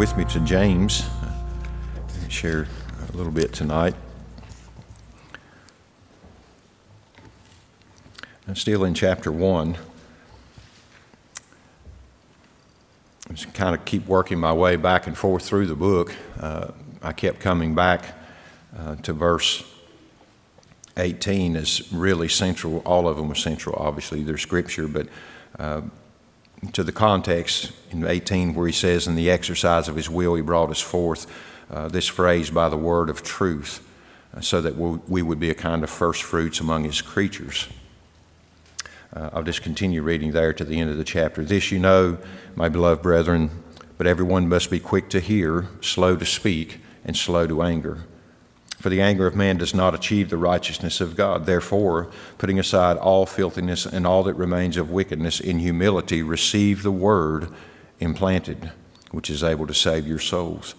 with me to James, share a little bit tonight. I'm still in chapter 1. I just kind of keep working my way back and forth through the book. Uh, I kept coming back uh, to verse 18 is really central. All of them are central, obviously. They're scripture, but uh, to the context in 18 where he says, In the exercise of his will, he brought us forth. Uh, this phrase, by the word of truth, uh, so that we, we, would be a kind of first fruits among his creatures. Uh, I'll just continue reading there to the end of the chapter. This you know, my beloved brethren, but everyone must be quick to hear, slow to speak, and slow to anger. For the anger of man does not achieve the righteousness of God. Therefore, putting aside all filthiness and all that remains of wickedness, in humility receive the word implanted, which is able to save your souls.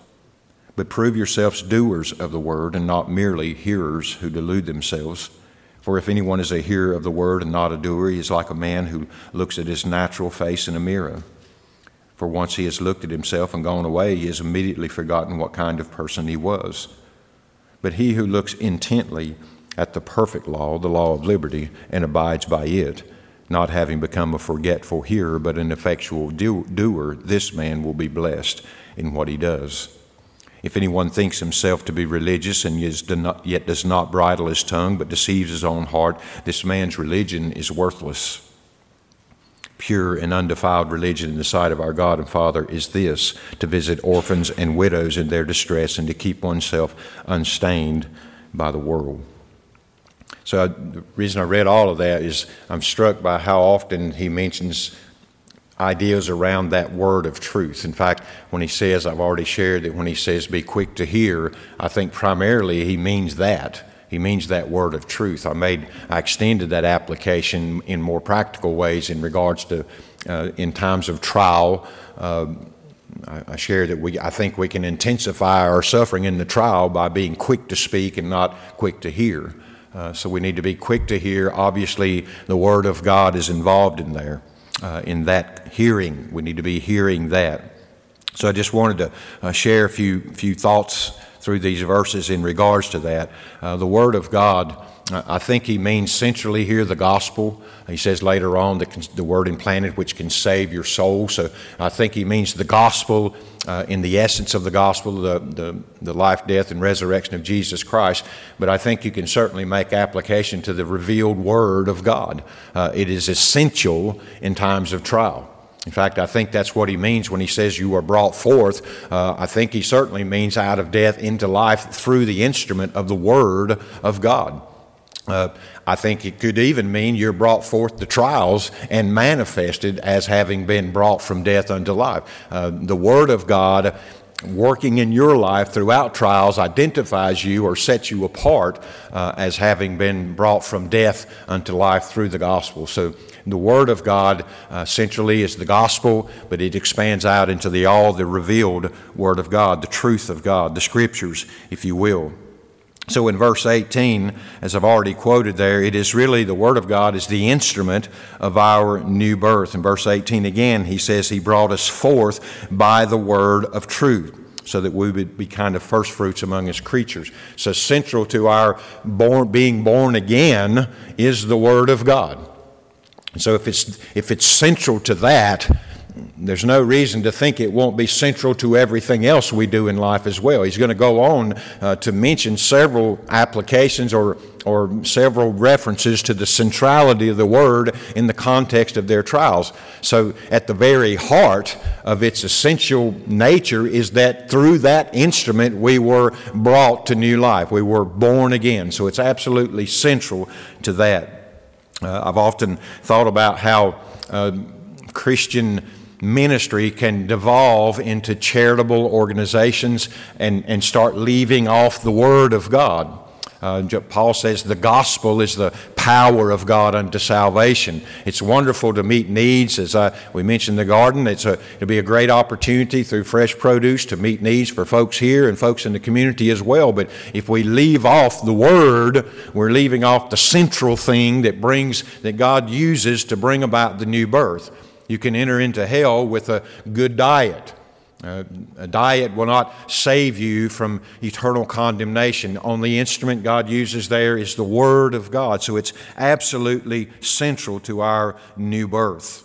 But prove yourselves doers of the word and not merely hearers who delude themselves. For if anyone is a hearer of the word and not a doer, he is like a man who looks at his natural face in a mirror. For once he has looked at himself and gone away, he has immediately forgotten what kind of person he was. But he who looks intently at the perfect law, the law of liberty, and abides by it, not having become a forgetful hearer, but an effectual doer, this man will be blessed in what he does. If anyone thinks himself to be religious and yet does not bridle his tongue, but deceives his own heart, this man's religion is worthless pure and undefiled religion in the sight of our God and Father is this to visit orphans and widows in their distress and to keep oneself unstained by the world. So, I, the reason I read all of that is I'm struck by how often he mentions ideas around that word of truth. In fact, when he says, I've already shared that when he says, be quick to hear, I think primarily he means that he means that word of truth. I made, I extended that application in more practical ways in regards to, uh, in times of trial. Uh, I, I share that we, I think we can intensify our suffering in the trial by being quick to speak and not quick to hear. Uh, so we need to be quick to hear. Obviously, the Word of God is involved in there, uh, in that hearing. We need to be hearing that. So I just wanted to uh, share a few few thoughts through these verses in regards to that. Uh, the Word of God, I think he means centrally here the gospel. He says later on the, the word implanted, which can save your soul. So I think he means the gospel uh, in the essence of the gospel, the, the, the, life, death, and resurrection of Jesus Christ. But I think you can certainly make application to the revealed word of God. Uh, it is essential in times of trial. In fact, I think that's what he means when he says you are brought forth. Uh, I think he certainly means out of death into life through the instrument of the Word of God. Uh, I think it could even mean you're brought forth to trials and manifested as having been brought from death unto life. Uh, the Word of God working in your life throughout trials identifies you or sets you apart uh, as having been brought from death unto life through the gospel. So the Word of God uh, centrally is the gospel, but it expands out into the all the revealed Word of God, the truth of God, the Scriptures, if you will. So in verse 18, as I've already quoted there, it is really the Word of God is the instrument of our new birth. In verse 18 again, he says, He brought us forth by the Word of truth so that we would be kind of first fruits among his creatures. So central to our born, being born again is the Word of God. So if it's, if it's central to that, there's no reason to think it won't be central to everything else we do in life as well. He's going to go on uh, to mention several applications or, or several references to the centrality of the Word in the context of their trials. So, at the very heart of its essential nature is that through that instrument we were brought to new life. We were born again. So, it's absolutely central to that. Uh, I've often thought about how uh, Christian ministry can devolve into charitable organizations and, and start leaving off the Word of God. Uh, Paul says the gospel is the power of God unto salvation. It's wonderful to meet needs. As I, we mentioned the garden, it's a, it'll be a great opportunity through fresh produce to meet needs for folks here and folks in the community as well. But if we leave off the Word, we're leaving off the central thing that brings, that God uses to bring about the new birth. You can enter into hell with a good diet Uh, a diet will not save you from eternal condemnation. Only instrument God uses there is the Word of God. So it's absolutely central to our new birth.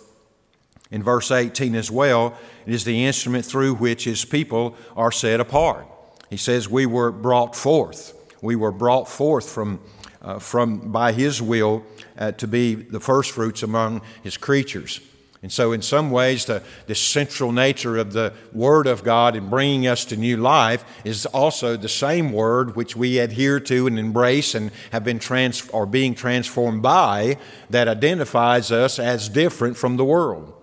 In verse 18 as well, it is the instrument through which His people are set apart. He says, We were brought forth. We were brought forth from, uh, from by His will uh, to be the firstfruits among His creatures. And so, in some ways, the, the central nature of the Word of God in bringing us to new life is also the same Word which we adhere to and embrace and have been trans- or being transformed by that identifies us as different from the world.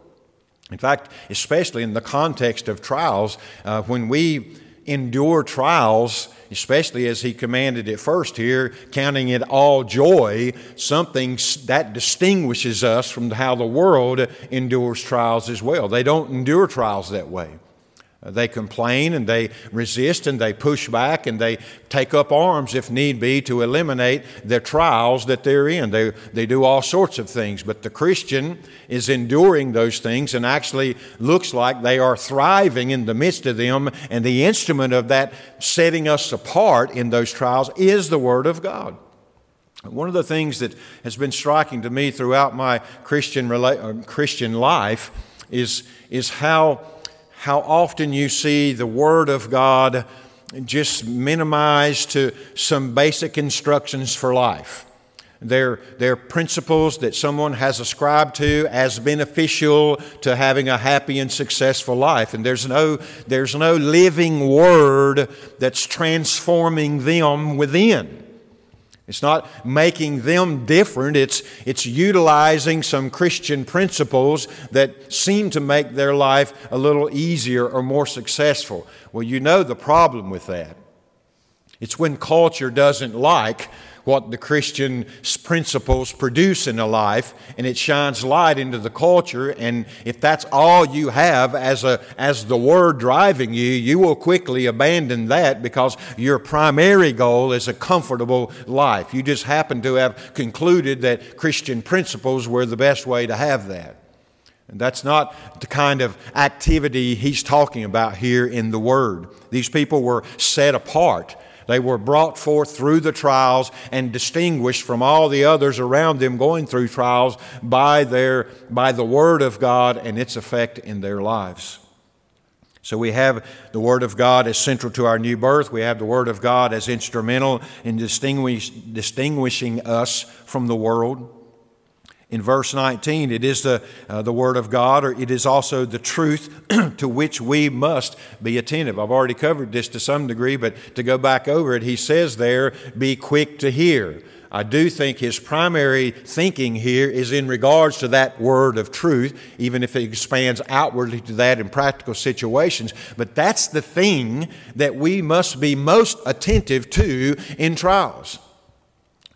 In fact, especially in the context of trials, uh, when we endure trials, especially as he commanded it first here, counting it all joy, something that distinguishes us from how the world endures trials as well. They don't endure trials that way. They complain and they resist and they push back and they take up arms if need be to eliminate the trials that they're in. They, they do all sorts of things, but the Christian is enduring those things and actually looks like they are thriving in the midst of them. And the instrument of that setting us apart in those trials is the Word of God. One of the things that has been striking to me throughout my Christian, uh, Christian life is, is how how often you see the Word of God just minimized to some basic instructions for life. They're, they're principles that someone has ascribed to as beneficial to having a happy and successful life. And there's no, there's no living word that's transforming them within. It's not making them different. It's, it's utilizing some Christian principles that seem to make their life a little easier or more successful. Well, you know the problem with that. It's when culture doesn't like what the Christian principles produce in a life, and it shines light into the culture. And if that's all you have as, a, as the Word driving you, you will quickly abandon that because your primary goal is a comfortable life. You just happen to have concluded that Christian principles were the best way to have that. And that's not the kind of activity he's talking about here in the Word. These people were set apart. They were brought forth through the trials and distinguished from all the others around them going through trials by, their, by the Word of God and its effect in their lives. So we have the Word of God as central to our new birth. We have the Word of God as instrumental in distinguish, distinguishing us from the world in verse 19. It is the, uh, the Word of God, or it is also the truth to which we must be attentive. I've already covered this to some degree, but to go back over it, he says there, be quick to hear. I do think his primary thinking here is in regards to that word of truth, even if it expands outwardly to that in practical situations. But that's the thing that we must be most attentive to in trials.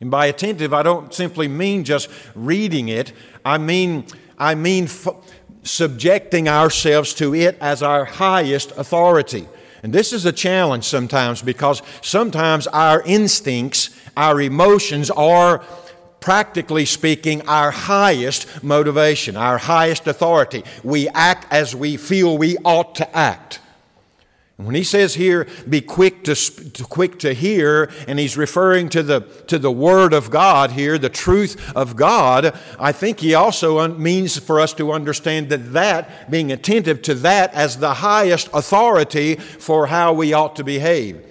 And by attentive, I don't simply mean just reading it, I mean, I mean f- subjecting ourselves to it as our highest authority. And this is a challenge sometimes because sometimes our instincts, our emotions are, practically speaking, our highest motivation, our highest authority. We act as we feel we ought to act. When he says here, be quick to, quick to hear, and he's referring to the, to the Word of God here, the truth of God, I think he also un- means for us to understand that that, being attentive to that as the highest authority for how we ought to behave.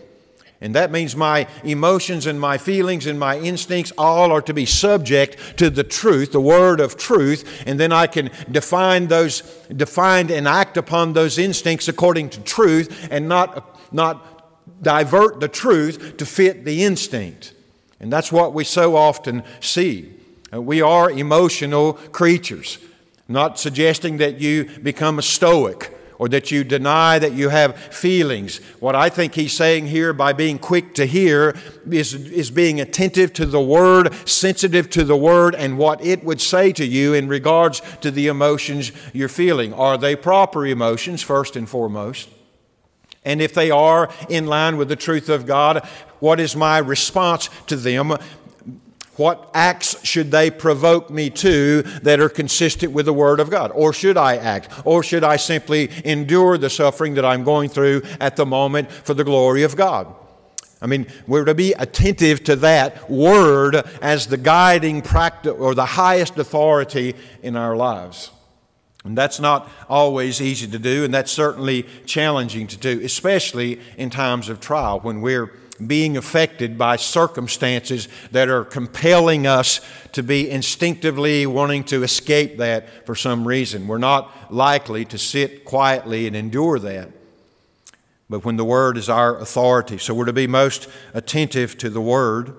And that means my emotions and my feelings and my instincts all are to be subject to the truth, the word of truth, and then I can define those, define and act upon those instincts according to truth and not, not divert the truth to fit the instinct. And that's what we so often see. Uh, we are emotional creatures. not suggesting that you become a stoic or that you deny that you have feelings. What I think he's saying here by being quick to hear is, is being attentive to the word, sensitive to the word, and what it would say to you in regards to the emotions you're feeling. Are they proper emotions, first and foremost? And if they are in line with the truth of God, what is my response to them? What acts should they provoke me to that are consistent with the Word of God? Or should I act? Or should I simply endure the suffering that I'm going through at the moment for the glory of God? I mean, we're to be attentive to that Word as the guiding practice or the highest authority in our lives. And that's not always easy to do, and that's certainly challenging to do, especially in times of trial when we're being affected by circumstances that are compelling us to be instinctively wanting to escape that for some reason. We're not likely to sit quietly and endure that. But when the Word is our authority, so we're to be most attentive to the Word.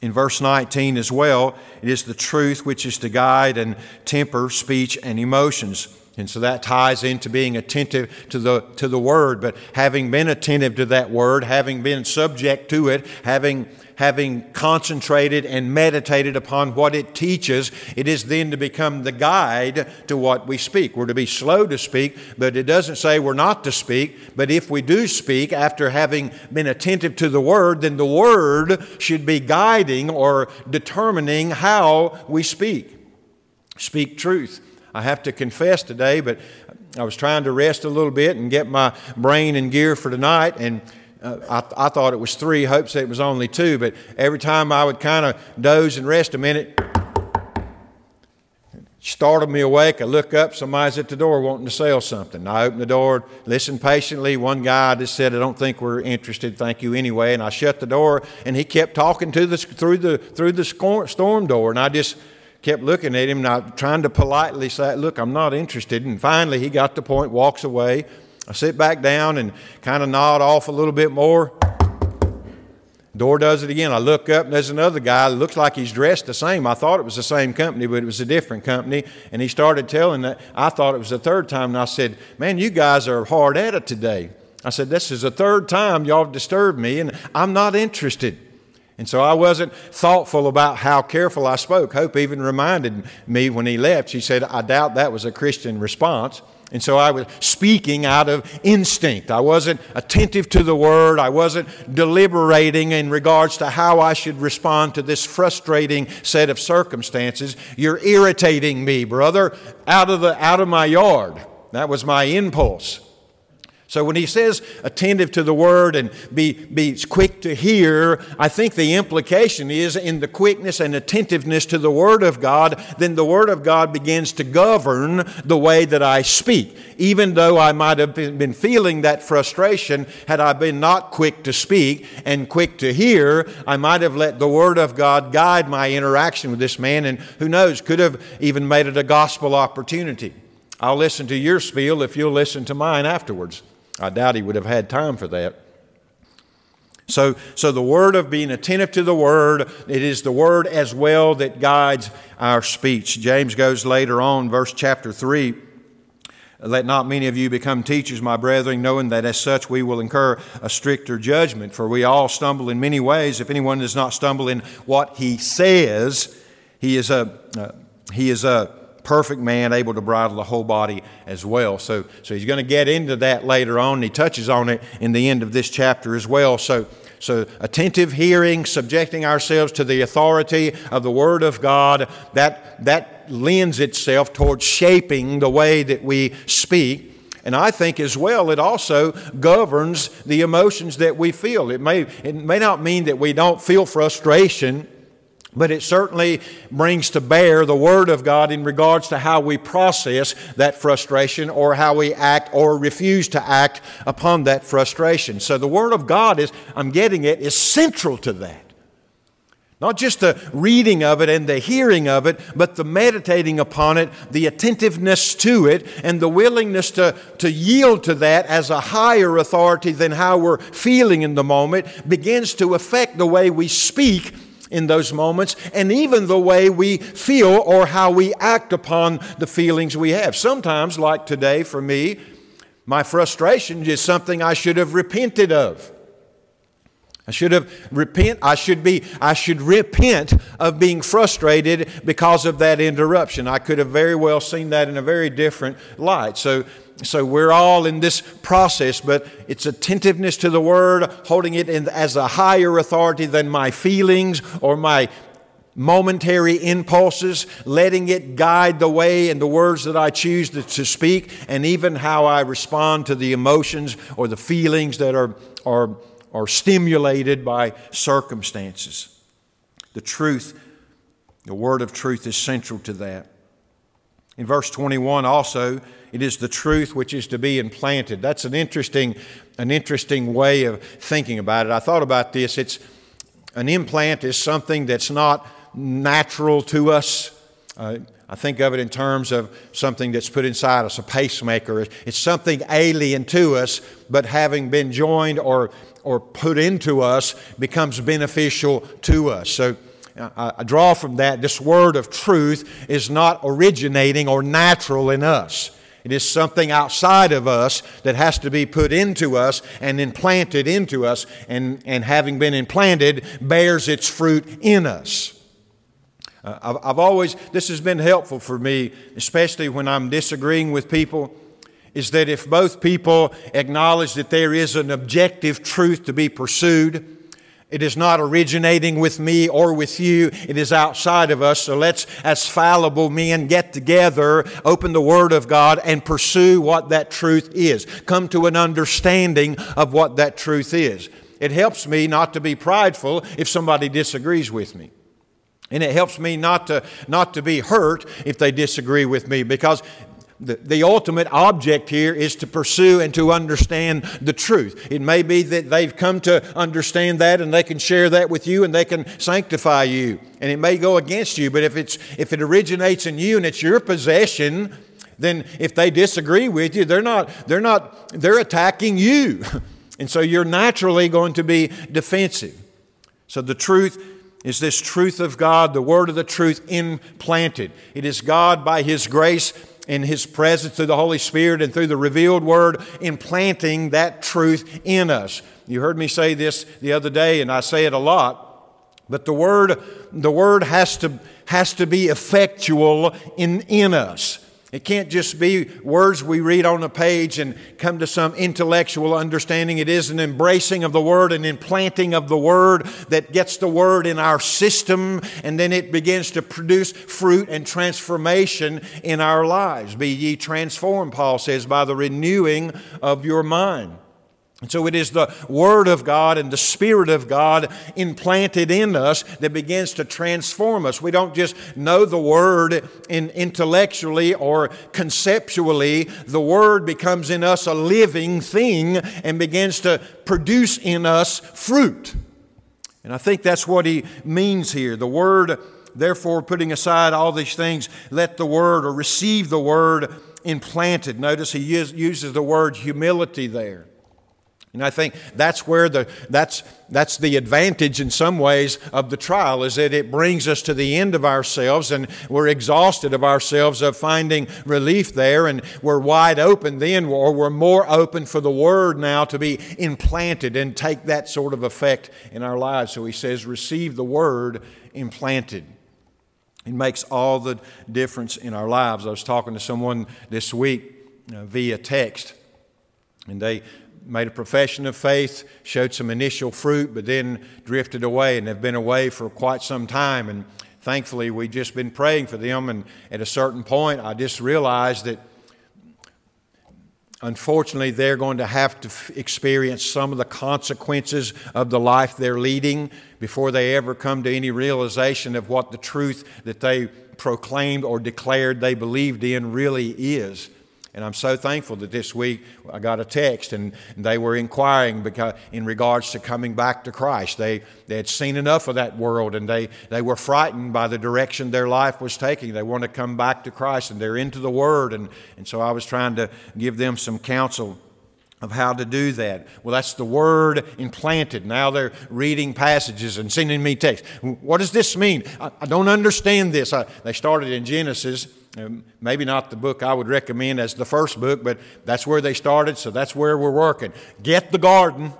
In verse 19 as well, it is the truth which is to guide and temper speech and emotions. And so that ties into being attentive to the, to the Word. But having been attentive to that Word, having been subject to it, having, having concentrated and meditated upon what it teaches, it is then to become the guide to what we speak. We're to be slow to speak, but it doesn't say we're not to speak. But if we do speak after having been attentive to the Word, then the Word should be guiding or determining how we speak. Speak truth. I have to confess today, but I was trying to rest a little bit and get my brain in gear for tonight, and uh, I, I, thought it was three. Hope said it was only two, but every time I would kind of doze and rest a minute, startled me awake. I look up, somebody's at the door wanting to sell something. I open the door, listen patiently. One guy just said, "I don't think we're interested. Thank you anyway." And I shut the door, and he kept talking to the through the through the storm door, and I just kept looking at him I trying to politely say, Look, I'm not interested. And finally, he got the point, walks away. I sit back down and kind of nod off a little bit more. Door does it again. I look up and there's another guy. Looks like he's dressed the same. I thought it was the same company, but it was a different company. And he started telling that. I thought it was the third time. And I said, Man, you guys are hard at it today. I said, This is the third time y'all have disturbed me, and I'm not interested. And so I wasn't thoughtful about how careful I spoke. Hope even reminded me when he left. She said, I doubt that was a Christian response. And so I was speaking out of instinct. I wasn't attentive to the word. I wasn't deliberating in regards to how I should respond to this frustrating set of circumstances. You're irritating me, brother, out of, the, out of my yard. That was my impulse. So when he says attentive to the word and be, be quick to hear, I think the implication is in the quickness and attentiveness to the word of God, then the word of God begins to govern the way that I speak. Even though I might have been feeling that frustration, had I been not quick to speak and quick to hear, I might have let the word of God guide my interaction with this man, and who knows, could have even made it a gospel opportunity. I'll listen to your spiel if you'll listen to mine afterwards. I doubt he would have had time for that. So, so the word of being attentive to the word, it is the word as well that guides our speech. James goes later on, verse chapter 3. Let not many of you become teachers, my brethren, knowing that as such we will incur a stricter judgment. For we all stumble in many ways. If anyone does not stumble in what he says, he is a, uh, he is a perfect man, able to bridle the whole body as well. So, so he's going to get into that later on. He touches on it in the end of this chapter as well. So, so attentive hearing, subjecting ourselves to the authority of the Word of God, that, that lends itself towards shaping the way that we speak. And I think as well, it also governs the emotions that we feel. It may, it may not mean that we don't feel frustration but it certainly brings to bear the Word of God in regards to how we process that frustration or how we act or refuse to act upon that frustration. So the Word of God is, I'm getting it, is central to that. Not just the reading of it and the hearing of it, but the meditating upon it, the attentiveness to it, and the willingness to, to yield to that as a higher authority than how we're feeling in the moment begins to affect the way we speak in those moments and even the way we feel or how we act upon the feelings we have. Sometimes, like today for me, my frustration is something I should have repented of. I should have repent I should be I should repent of being frustrated because of that interruption. I could have very well seen that in a very different light. So so we're all in this process, but it's attentiveness to the Word, holding it in, as a higher authority than my feelings or my momentary impulses, letting it guide the way and the words that I choose to, to, speak, and even how I respond to the emotions or the feelings that are, are, are stimulated by circumstances. The truth, the word of truth, is central to that. In verse 21 also, it is the truth which is to be implanted. That's an interesting, an interesting way of thinking about it. I thought about this. It's an implant is something that's not natural to us. Uh, I think of it in terms of something that's put inside us, a pacemaker. It's something alien to us, but having been joined or, or put into us becomes beneficial to us. So I draw from that this word of truth is not originating or natural in us. It is something outside of us that has to be put into us and implanted into us, and, and having been implanted, bears its fruit in us. Uh, I've, I've always, this has been helpful for me, especially when I'm disagreeing with people, is that if both people acknowledge that there is an objective truth to be pursued, it is not originating with me or with you. It is outside of us. So let's, as fallible men, get together, open the Word of God, and pursue what that truth is. Come to an understanding of what that truth is. It helps me not to be prideful if somebody disagrees with me. And it helps me not to, not to be hurt if they disagree with me because the, ultimate object here is to pursue and to understand the truth. It may be that they've come to understand that and they can share that with you and they can sanctify you. And it may go against you, but if, it's, if it originates in you and it's your possession, then if they disagree with you, they're not, they're not, they're attacking you. And so you're naturally going to be defensive. So the truth is this truth of God, the word of the truth implanted. It is God by His grace and His presence through the Holy Spirit and through the revealed word implanting that truth in us. You heard me say this the other day, and I say it a lot. But the word, the word has to, has to be effectual in, in us. It can't just be words we read on a page and come to some intellectual understanding. It is an embracing of the Word, an implanting of the Word that gets the Word in our system, and then it begins to produce fruit and transformation in our lives. Be ye transformed, Paul says, by the renewing of your mind. And so it is the Word of God and the Spirit of God implanted in us that begins to transform us. We don't just know the Word in intellectually or conceptually. The Word becomes in us a living thing and begins to produce in us fruit. And I think that's what he means here. The Word, therefore, putting aside all these things, let the Word or receive the Word implanted. Notice he uses the word humility there. And I think that's where the, that's, that's the advantage in some ways of the trial is that it brings us to the end of ourselves and we're exhausted of ourselves of finding relief there and we're wide open then or we're more open for the word now to be implanted and take that sort of effect in our lives. So he says, receive the word implanted. It makes all the difference in our lives. I was talking to someone this week uh, via text and they made a profession of faith, showed some initial fruit, but then drifted away and have been away for quite some time. And thankfully, we've just been praying for them. And at a certain point, I just realized that unfortunately, they're going to have to f- experience some of the consequences of the life they're leading before they ever come to any realization of what the truth that they proclaimed or declared they believed in really is. And I'm so thankful that this week I got a text and they were inquiring because in regards to coming back to Christ. They, they had seen enough of that world and they, they were frightened by the direction their life was taking. They want to come back to Christ and they're into the Word. And, and so I was trying to give them some counsel of how to do that. Well, that's the word implanted. Now they're reading passages and sending me texts. What does this mean? I, I don't understand this. I, they started in Genesis Um, maybe not the book I would recommend as the first book, but that's where they started, so that's where we're working. Get the garden,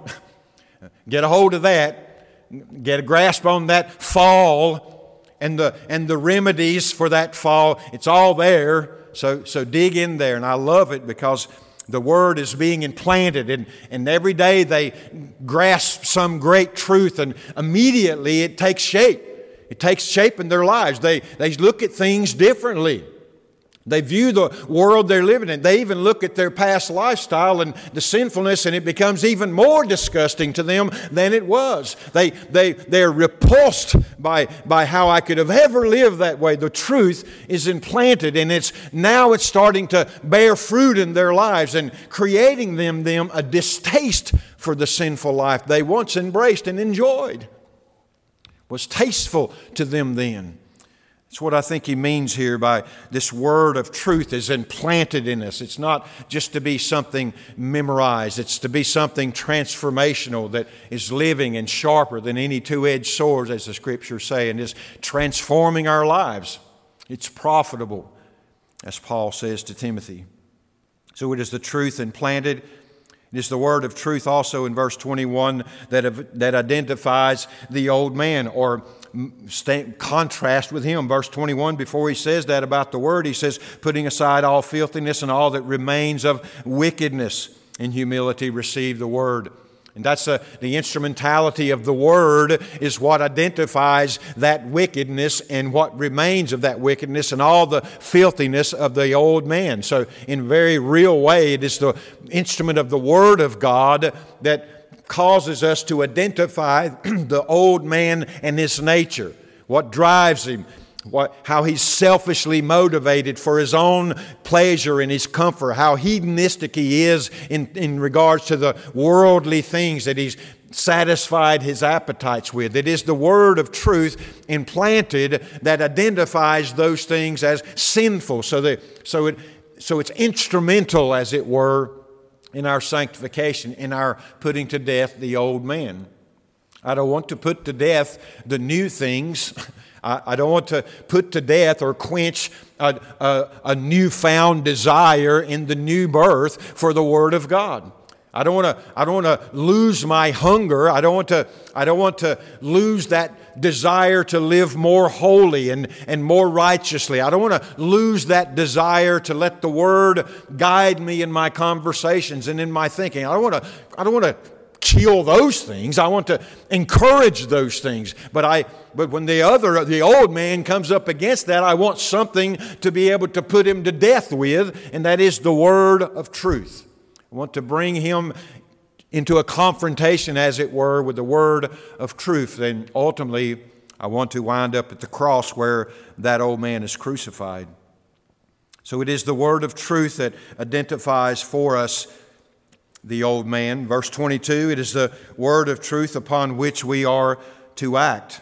get a hold of that, get a grasp on that fall and the, and the remedies for that fall. It's all there, so, so dig in there. And I love it because the Word is being implanted, and, and every day they grasp some great truth, and immediately it takes shape. It takes shape in their lives. They, they look at things differently. They view the world they're living in. They even look at their past lifestyle and the sinfulness, and it becomes even more disgusting to them than it was. They, they, they're repulsed by, by how I could have ever lived that way. The truth is implanted, and it's now it's starting to bear fruit in their lives and creating them, them a distaste for the sinful life they once embraced and enjoyed. Was tasteful to them then. That's what I think he means here by this word of truth is implanted in us. It's not just to be something memorized, it's to be something transformational that is living and sharper than any two edged sword, as the scriptures say, and is transforming our lives. It's profitable, as Paul says to Timothy. So it is the truth implanted. It is the word of truth also in verse 21 that, that identifies the old man or contrast with him. Verse 21, before he says that about the word, he says, putting aside all filthiness and all that remains of wickedness, in humility receive the word. And that's a, the instrumentality of the word is what identifies that wickedness and what remains of that wickedness and all the filthiness of the old man. So, in a very real way, it is the instrument of the word of God that causes us to identify the old man and his nature, what drives him, what, how he's selfishly motivated for his own pleasure and his comfort, how hedonistic he is in, in regards to the worldly things that he's satisfied his appetites with. It is the word of truth implanted that identifies those things as sinful. So, that, so, it, so it's instrumental, as it were, in our sanctification, in our putting to death the old man. I don't want to put to death the new things. I, don't want to put to death or quench a, a, a newfound desire in the new birth for the Word of God. I don't want to, I don't want to lose my hunger. I don't want to, I don't want to lose that desire to live more holy and, and more righteously. I don't want to lose that desire to let the Word guide me in my conversations and in my thinking. I don't want to, I don't want to kill those things. I want to encourage those things. But I, but when the other, the old man comes up against that, I want something to be able to put him to death with, and that is the Word of truth. I want to bring him into a confrontation, as it were, with the word of truth. And ultimately, I want to wind up at the cross where that old man is crucified. So it is the word of truth that identifies for us the old man. Verse 22 it is the word of truth upon which we are to act.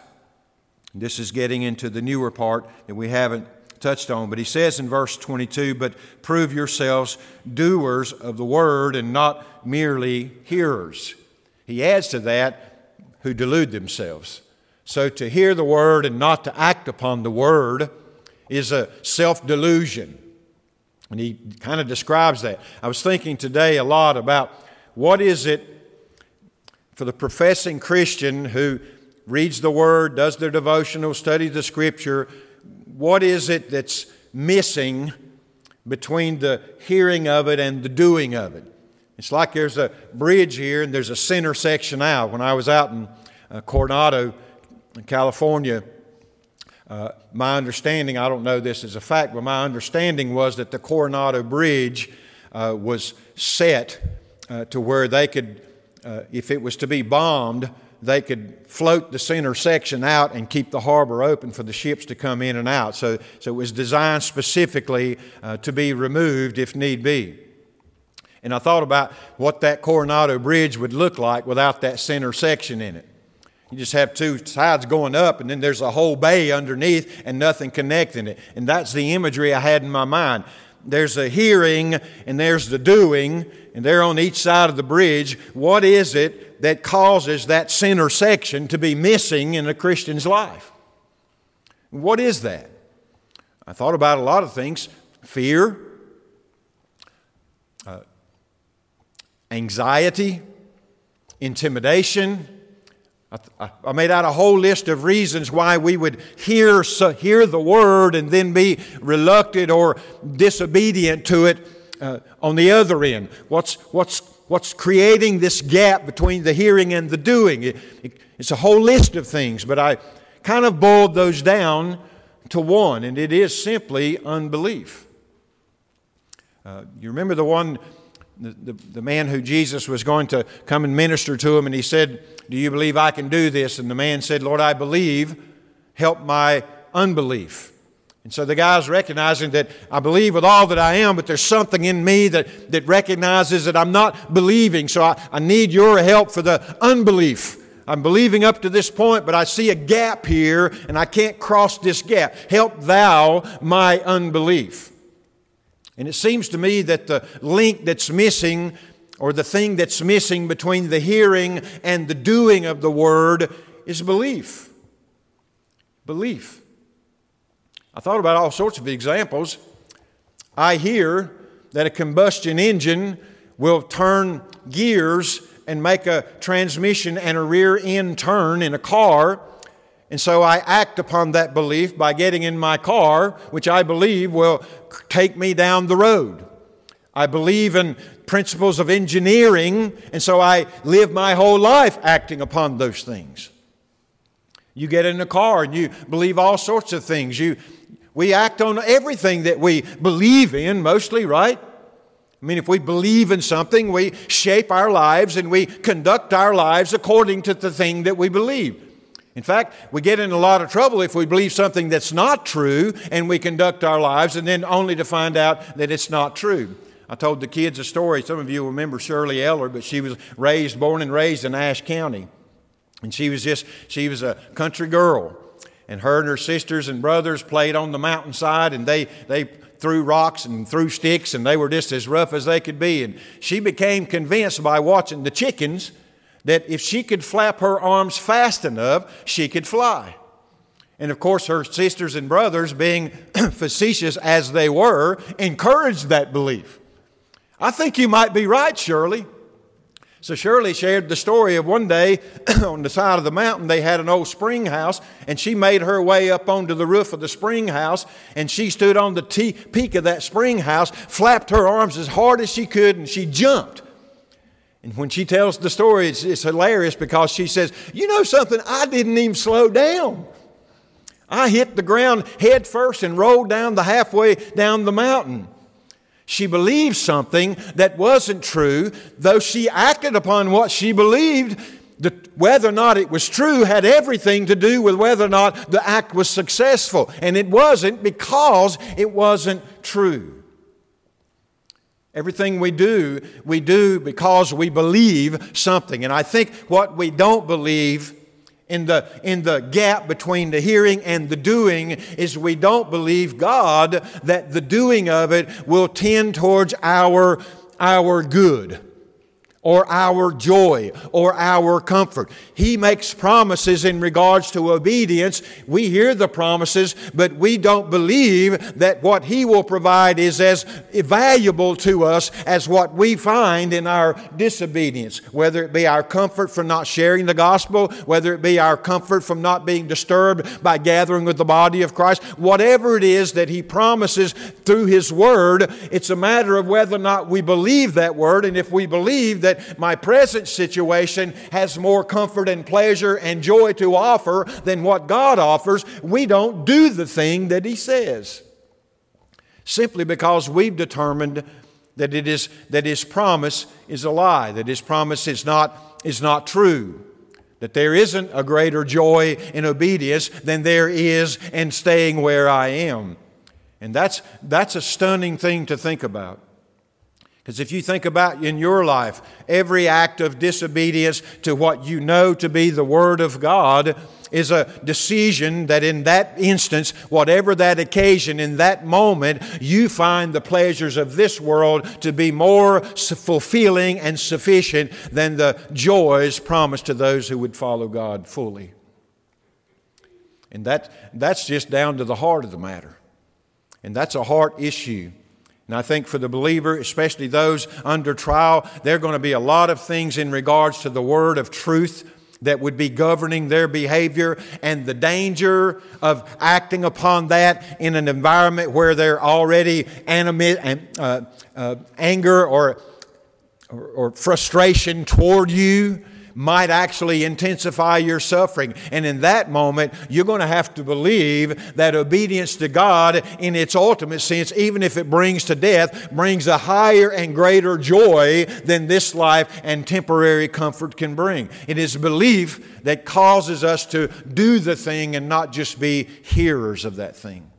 This is getting into the newer part that we haven't touched on. But he says in verse 22 But prove yourselves doers of the word and not merely hearers. He adds to that, who delude themselves. So to hear the word and not to act upon the word is a self delusion. And he kind of describes that. I was thinking today a lot about what is it for the professing Christian who reads the Word, does their devotional, studies the Scripture, what is it that's missing between the hearing of it and the doing of it? It's like there's a bridge here and there's a center section out. When I was out in uh, Coronado, California, uh, my understanding, I don't know this as a fact, but my understanding was that the Coronado Bridge uh, was set uh, to where they could, uh, if it was to be bombed, they could float the center section out and keep the harbor open for the ships to come in and out. So, so it was designed specifically uh, to be removed if need be. And I thought about what that Coronado Bridge would look like without that center section in it. You just have two sides going up, and then there's a whole bay underneath and nothing connecting it. And that's the imagery I had in my mind. There's a hearing, and there's the doing, and they're on each side of the bridge. What is it that causes that center section to be missing in a Christian's life. What is that? I thought about a lot of things fear, uh, anxiety, intimidation. I, I, made out a whole list of reasons why we would hear, so, hear the word and then be reluctant or disobedient to it uh, on the other end? What's, what's, what's creating this gap between the hearing and the doing? It, it, it's a whole list of things, but I kind of boiled those down to one, and it is simply unbelief. Uh, you remember the one, the, the, the, man who Jesus was going to come and minister to him, and he said, Do you believe I can do this? And the man said, Lord, I believe, help my unbelief. And so the guy's recognizing that I believe with all that I am, but there's something in me that, that recognizes that I'm not believing. So I, I need your help for the unbelief. I'm believing up to this point, but I see a gap here and I can't cross this gap. Help thou my unbelief. And it seems to me that the link that's missing, or the thing that's missing between the hearing and the doing of the word, is belief. Belief. I thought about all sorts of examples. I hear that a combustion engine will turn gears and make a transmission and a rear end turn in a car. And so I act upon that belief by getting in my car, which I believe will take me down the road. I believe in principles of engineering, and so I live my whole life acting upon those things. You get in a car and you believe all sorts of things. You, we act on everything that we believe in, mostly, right? I mean, if we believe in something, we shape our lives and we conduct our lives according to the thing that we believe. In fact, we get in a lot of trouble if we believe something that's not true and we conduct our lives and then only to find out that it's not true. I told the kids a story. Some of you remember Shirley Eller, but she was raised, born and raised in Ashe County. And she was just, she was a country girl. And her and her sisters and brothers played on the mountainside and they, they threw rocks and threw sticks and they were just as rough as they could be. And she became convinced by watching the chickens that if she could flap her arms fast enough, she could fly. And of course, her sisters and brothers, being facetious as they were, encouraged that belief. I think you might be right, Shirley. So Shirley shared the story of one day on the side of the mountain, they had an old spring house, and she made her way up onto the roof of the spring house, and she stood on the peak of that spring house, flapped her arms as hard as she could, and she jumped. And when she tells the story, it's, it's hilarious because she says, You know something? I didn't even slow down. I hit the ground head first and rolled down the halfway down the mountain. She believed something that wasn't true, though she acted upon what she believed. The, whether or not it was true had everything to do with whether or not the act was successful. And it wasn't because it wasn't true. Everything we do, we do because we believe something. And I think what we don't believe in the, in the gap between the hearing and the doing is we don't believe God that the doing of it will tend towards our, our good or our joy or our comfort. He makes promises in regards to obedience. We hear the promises, but we don't believe that what He will provide is as valuable to us as what we find in our disobedience, whether it be our comfort from not sharing the gospel, whether it be our comfort from not being disturbed by gathering with the body of Christ, whatever it is that He promises through His Word, it's a matter of whether or not we believe that Word, and if we believe that that my present situation has more comfort and pleasure and joy to offer than what God offers, we don't do the thing that He says. Simply because we've determined that, it is, that His promise is a lie, that His promise is not, is not true that there isn't a greater joy in obedience than there is in staying where I am. And that's, that's a stunning thing to think about. Because if you think about in your life, every act of disobedience to what you know to be the Word of God is a decision that in that instance, whatever that occasion, in that moment, you find the pleasures of this world to be more fulfilling and sufficient than the joys promised to those who would follow God fully. And that, that's just down to the heart of the matter. And that's a heart issue. And I think for the believer, especially those under trial, there are going to be a lot of things in regards to the word of truth that would be governing their behavior and the danger of acting upon that in an environment where they're already animate, uh, uh, anger or, or, or frustration toward you might actually intensify your suffering. And in that moment, you're going to have to believe that obedience to God, in its ultimate sense, even if it brings to death, brings a higher and greater joy than this life and temporary comfort can bring. It is belief that causes us to do the thing and not just be hearers of that thing.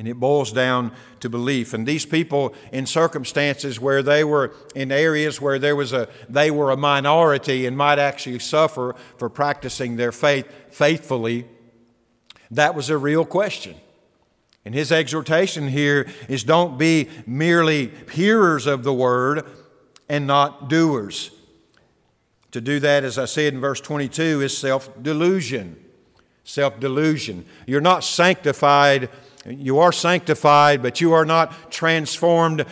And it boils down to belief. And these people, in circumstances where they were in areas where there was a, they were a minority and might actually suffer for practicing their faith faithfully, that was a real question. And his exhortation here is don't be merely hearers of the word and not doers. To do that, as I said in verse 22, is self delusion. Self delusion. You're not sanctified you are sanctified, but you are not transformed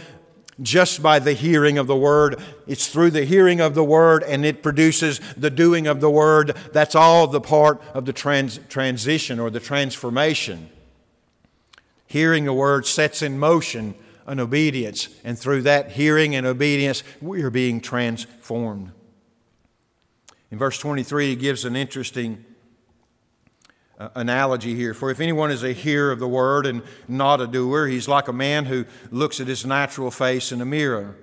just by the hearing of the word. It's through the hearing of the word and it produces the doing of the word. That's all the part of the trans- transition or the transformation. Hearing the word sets in motion an obedience, and through that hearing and obedience, we are being transformed. In verse 23, he gives an interesting analogy here. For if anyone is a hearer of the word and not a doer, he's like a man who looks at his natural face in a mirror.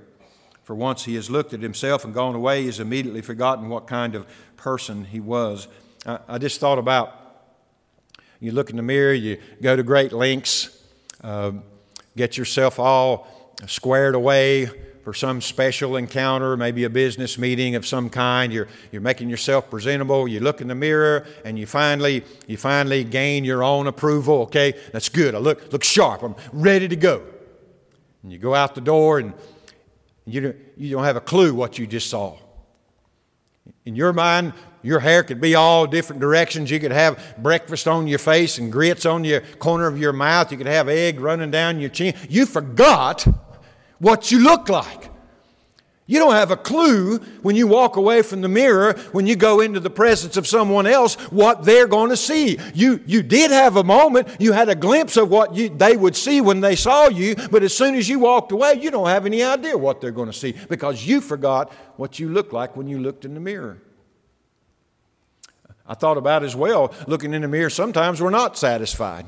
For once he has looked at himself and gone away, he has immediately forgotten what kind of person he was. I, I just thought about you look in the mirror, you go to great lengths, uh, get yourself all squared away for some special encounter, maybe a business meeting of some kind. You're, you're making yourself presentable. You look in the mirror and you finally, you finally gain your own approval. Okay, that's good. I look, look sharp. I'm ready to go. And you go out the door and you don't, you don't have a clue what you just saw. In your mind, your hair could be all different directions. You could have breakfast on your face and grits on your corner of your mouth. You could have egg running down your chin. You forgot what you look like. You don't have a clue when you walk away from the mirror, when you go into the presence of someone else, what they're going to see. You, you did have a moment, you had a glimpse of what you, they would see when they saw you, but as soon as you walked away, you don't have any idea what they're going to see because you forgot what you looked like when you looked in the mirror. I thought about as well, looking in the mirror, sometimes we're not satisfied.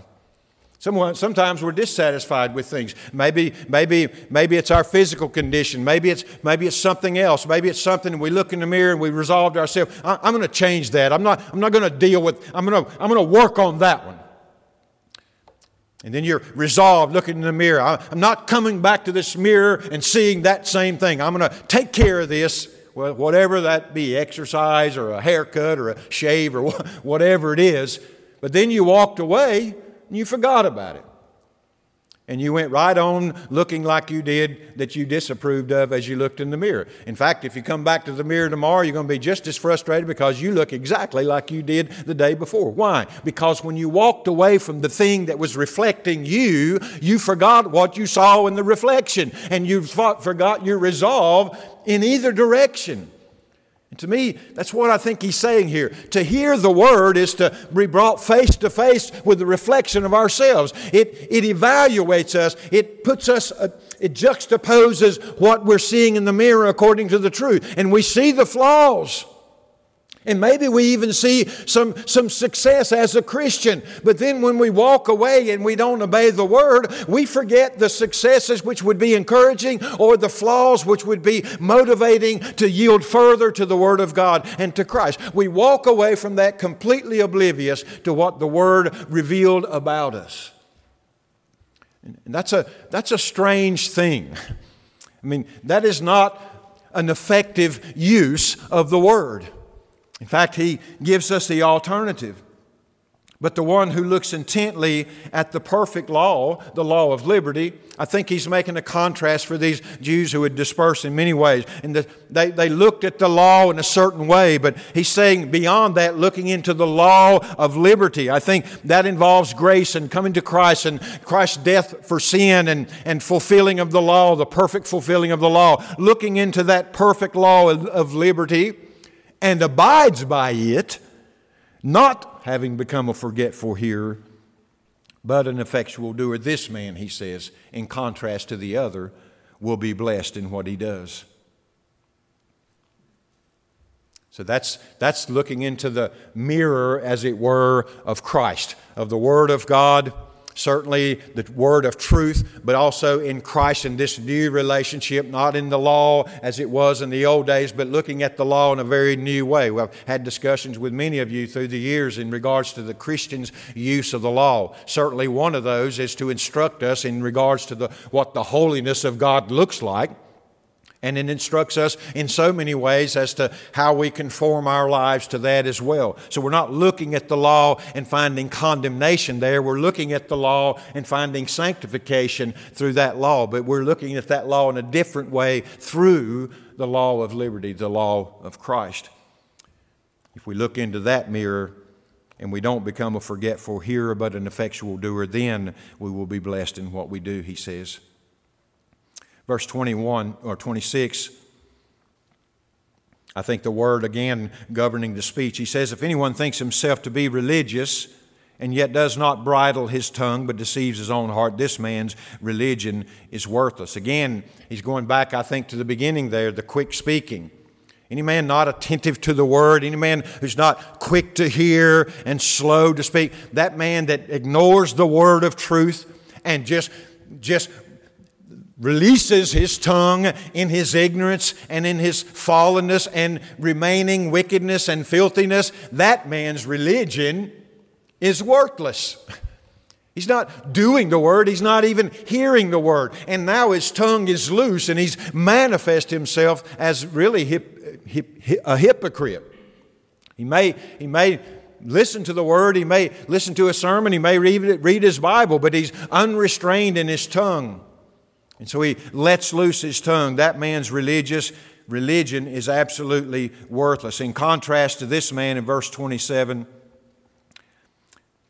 Sometimes we're dissatisfied with things. Maybe, maybe, maybe it's our physical condition. Maybe it's, maybe it's something else. Maybe it's something we look in the mirror and we resolve ourselves, I, am going to change that. I'm not, I'm not going to deal with, I'm going to, I'm going to work on that one. And then you're resolved looking in the mirror. I'm not coming back to this mirror and seeing that same thing. I'm going to take care of this, whatever that be exercise or a haircut or a shave or whatever it is. But then you walked away and you forgot about it. And you went right on looking like you did that you disapproved of as you looked in the mirror. In fact, if you come back to the mirror tomorrow, you're going to be just as frustrated because you look exactly like you did the day before. Why? Because when you walked away from the thing that was reflecting you, you forgot what you saw in the reflection and you forgot your resolve in either direction. And to me, that's what I think he's saying here. To hear the word is to be brought face to face with the reflection of ourselves. It, it evaluates us, it puts us, uh, it juxtaposes what we're seeing in the mirror according to the truth. And we see the flaws. And maybe we even see some, some success as a Christian. But then when we walk away and we don't obey the word, we forget the successes which would be encouraging or the flaws which would be motivating to yield further to the word of God and to Christ. We walk away from that completely oblivious to what the word revealed about us. And that's a, that's a strange thing. I mean, that is not an effective use of the word. In fact, he gives us the alternative. But the one who looks intently at the perfect law, the law of liberty, I think he's making a contrast for these Jews who had dispersed in many ways. And the, they, they looked at the law in a certain way, but he's saying beyond that, looking into the law of liberty. I think that involves grace and coming to Christ and Christ's death for sin and, and fulfilling of the law, the perfect fulfilling of the law. Looking into that perfect law of, of liberty and abides by it, not having become a forgetful hearer, but an effectual doer. This man, he says, in contrast to the other, will be blessed in what he does. So that's, that's looking into the mirror, as it were, of Christ, of the Word of God certainly the word of truth, but also in Christ in this new relationship, not in the law as it was in the old days, but looking at the law in a very new way. We've had discussions with many of you through the years in regards to the Christian's use of the law. Certainly, one of those is to instruct us in regards to the, what the holiness of God looks like. And it instructs us in so many ways as to how we conform our lives to that as well. So we're not looking at the law and finding condemnation there. We're looking at the law and finding sanctification through that law. But we're looking at that law in a different way through the law of liberty, the law of Christ. If we look into that mirror and we don't become a forgetful hearer but an effectual doer, then we will be blessed in what we do, he says verse 21 or 26. I think the word again governing the speech. He says, If anyone thinks himself to be religious and yet does not bridle his tongue but deceives his own heart, this man's religion is worthless. Again, he's going back, I think, to the beginning there, the quick speaking. Any man not attentive to the word, any man who's not quick to hear and slow to speak, that man that ignores the word of truth and just, just releases his tongue in his ignorance and in his fallenness and remaining wickedness and filthiness, that man's religion is worthless. He's not doing the word, he's not even hearing the word. And now his tongue is loose and he's manifest himself as really hip, hip, a hypocrite. He may, he may listen to the word, he may listen to a sermon, he may read, read his Bible, but he's unrestrained in his tongue. And so he lets loose his tongue. That man's religious religion is absolutely worthless. In contrast to this man in verse 27,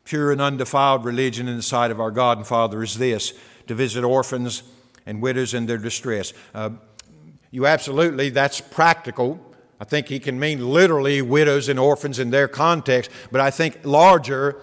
pure and undefiled religion in the sight of our God and Father is this to visit orphans and widows in their distress. Uh, you absolutely, that's practical. I think he can mean literally widows and orphans in their context, but I think larger,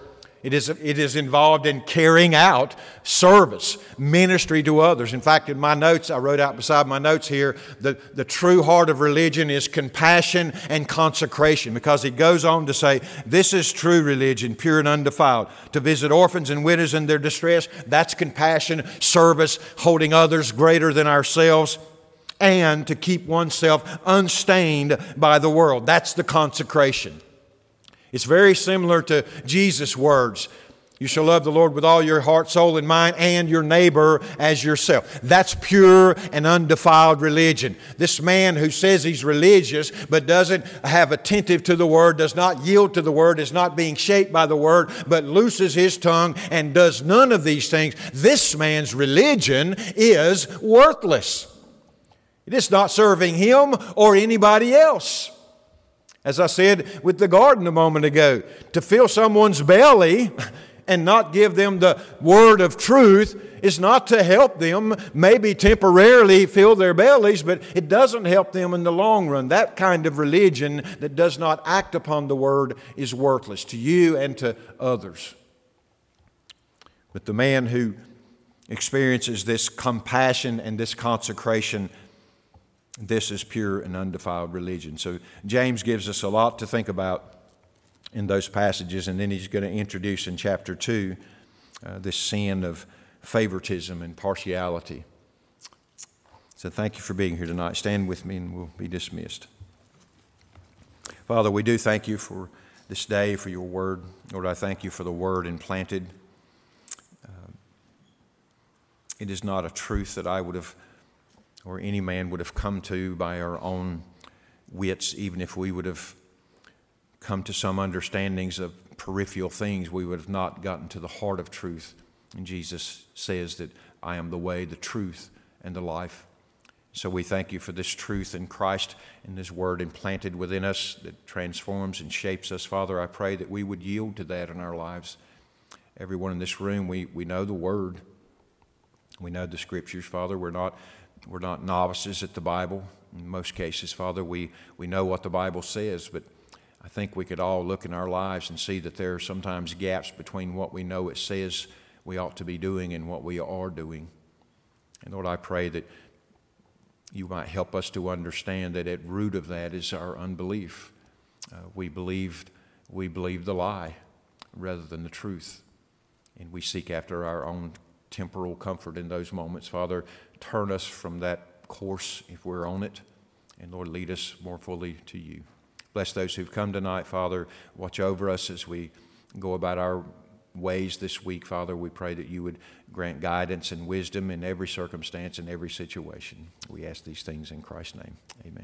it is, it is involved in carrying out service, ministry to others. In fact, in my notes, I wrote out beside my notes here, the, the true heart of religion is compassion and consecration because he goes on to say, This is true religion, pure and undefiled. To visit orphans and widows in their distress, that's compassion, service, holding others greater than ourselves and to keep oneself unstained by the world. That's the consecration. It's very similar to Jesus' words. You shall love the Lord with all your heart, soul, and mind, and your neighbor as yourself. That's pure and undefiled religion. This man who says he's religious but doesn't have attentive to the word, does not yield to the word, is not being shaped by the word, but looses his tongue and does none of these things, this man's religion is worthless. It is not serving him or anybody else. As I said with the garden a moment ago, to fill someone's belly and not give them the word of truth is not to help them maybe temporarily fill their bellies, but it doesn't help them in the long run. That kind of religion that does not act upon the word is worthless to you and to others. But the man who experiences this compassion and this consecration this is pure and undefiled religion. So James gives us a lot to think about in those passages, and then he's going to introduce in chapter 2 uh, this sin of favoritism and partiality. So thank you for being here tonight. Stand with me and we'll be dismissed. Father, we do thank you for this day, for your word. Lord, I thank you for the word implanted. Uh, it is not a truth that I would have or any man would have come to by our own wits, even if we would have come to some understandings of peripheral things, we would have not gotten to the heart of truth. And Jesus says that I am the way, the truth, and the life. So we thank you for this truth in Christ and this word implanted within us that transforms and shapes us. Father, I pray that we would yield to that in our lives. Everyone in this room, we, we know the word. We know the scriptures, Father. We're not we're not novices at the Bible. in most cases, Father, we, we know what the Bible says, but I think we could all look in our lives and see that there are sometimes gaps between what we know it says we ought to be doing and what we are doing. And Lord, I pray that you might help us to understand that at root of that is our unbelief. Uh, we believed we believe the lie rather than the truth, and we seek after our own temporal comfort in those moments. Father, turn us from that course if we're on it, and Lord, lead us more fully to you. Bless those who've come tonight, Father. Watch over us as we go about our ways this week, Father. We pray that you would grant guidance and wisdom in every circumstance and every situation. We ask these things in Christ's name. Amen.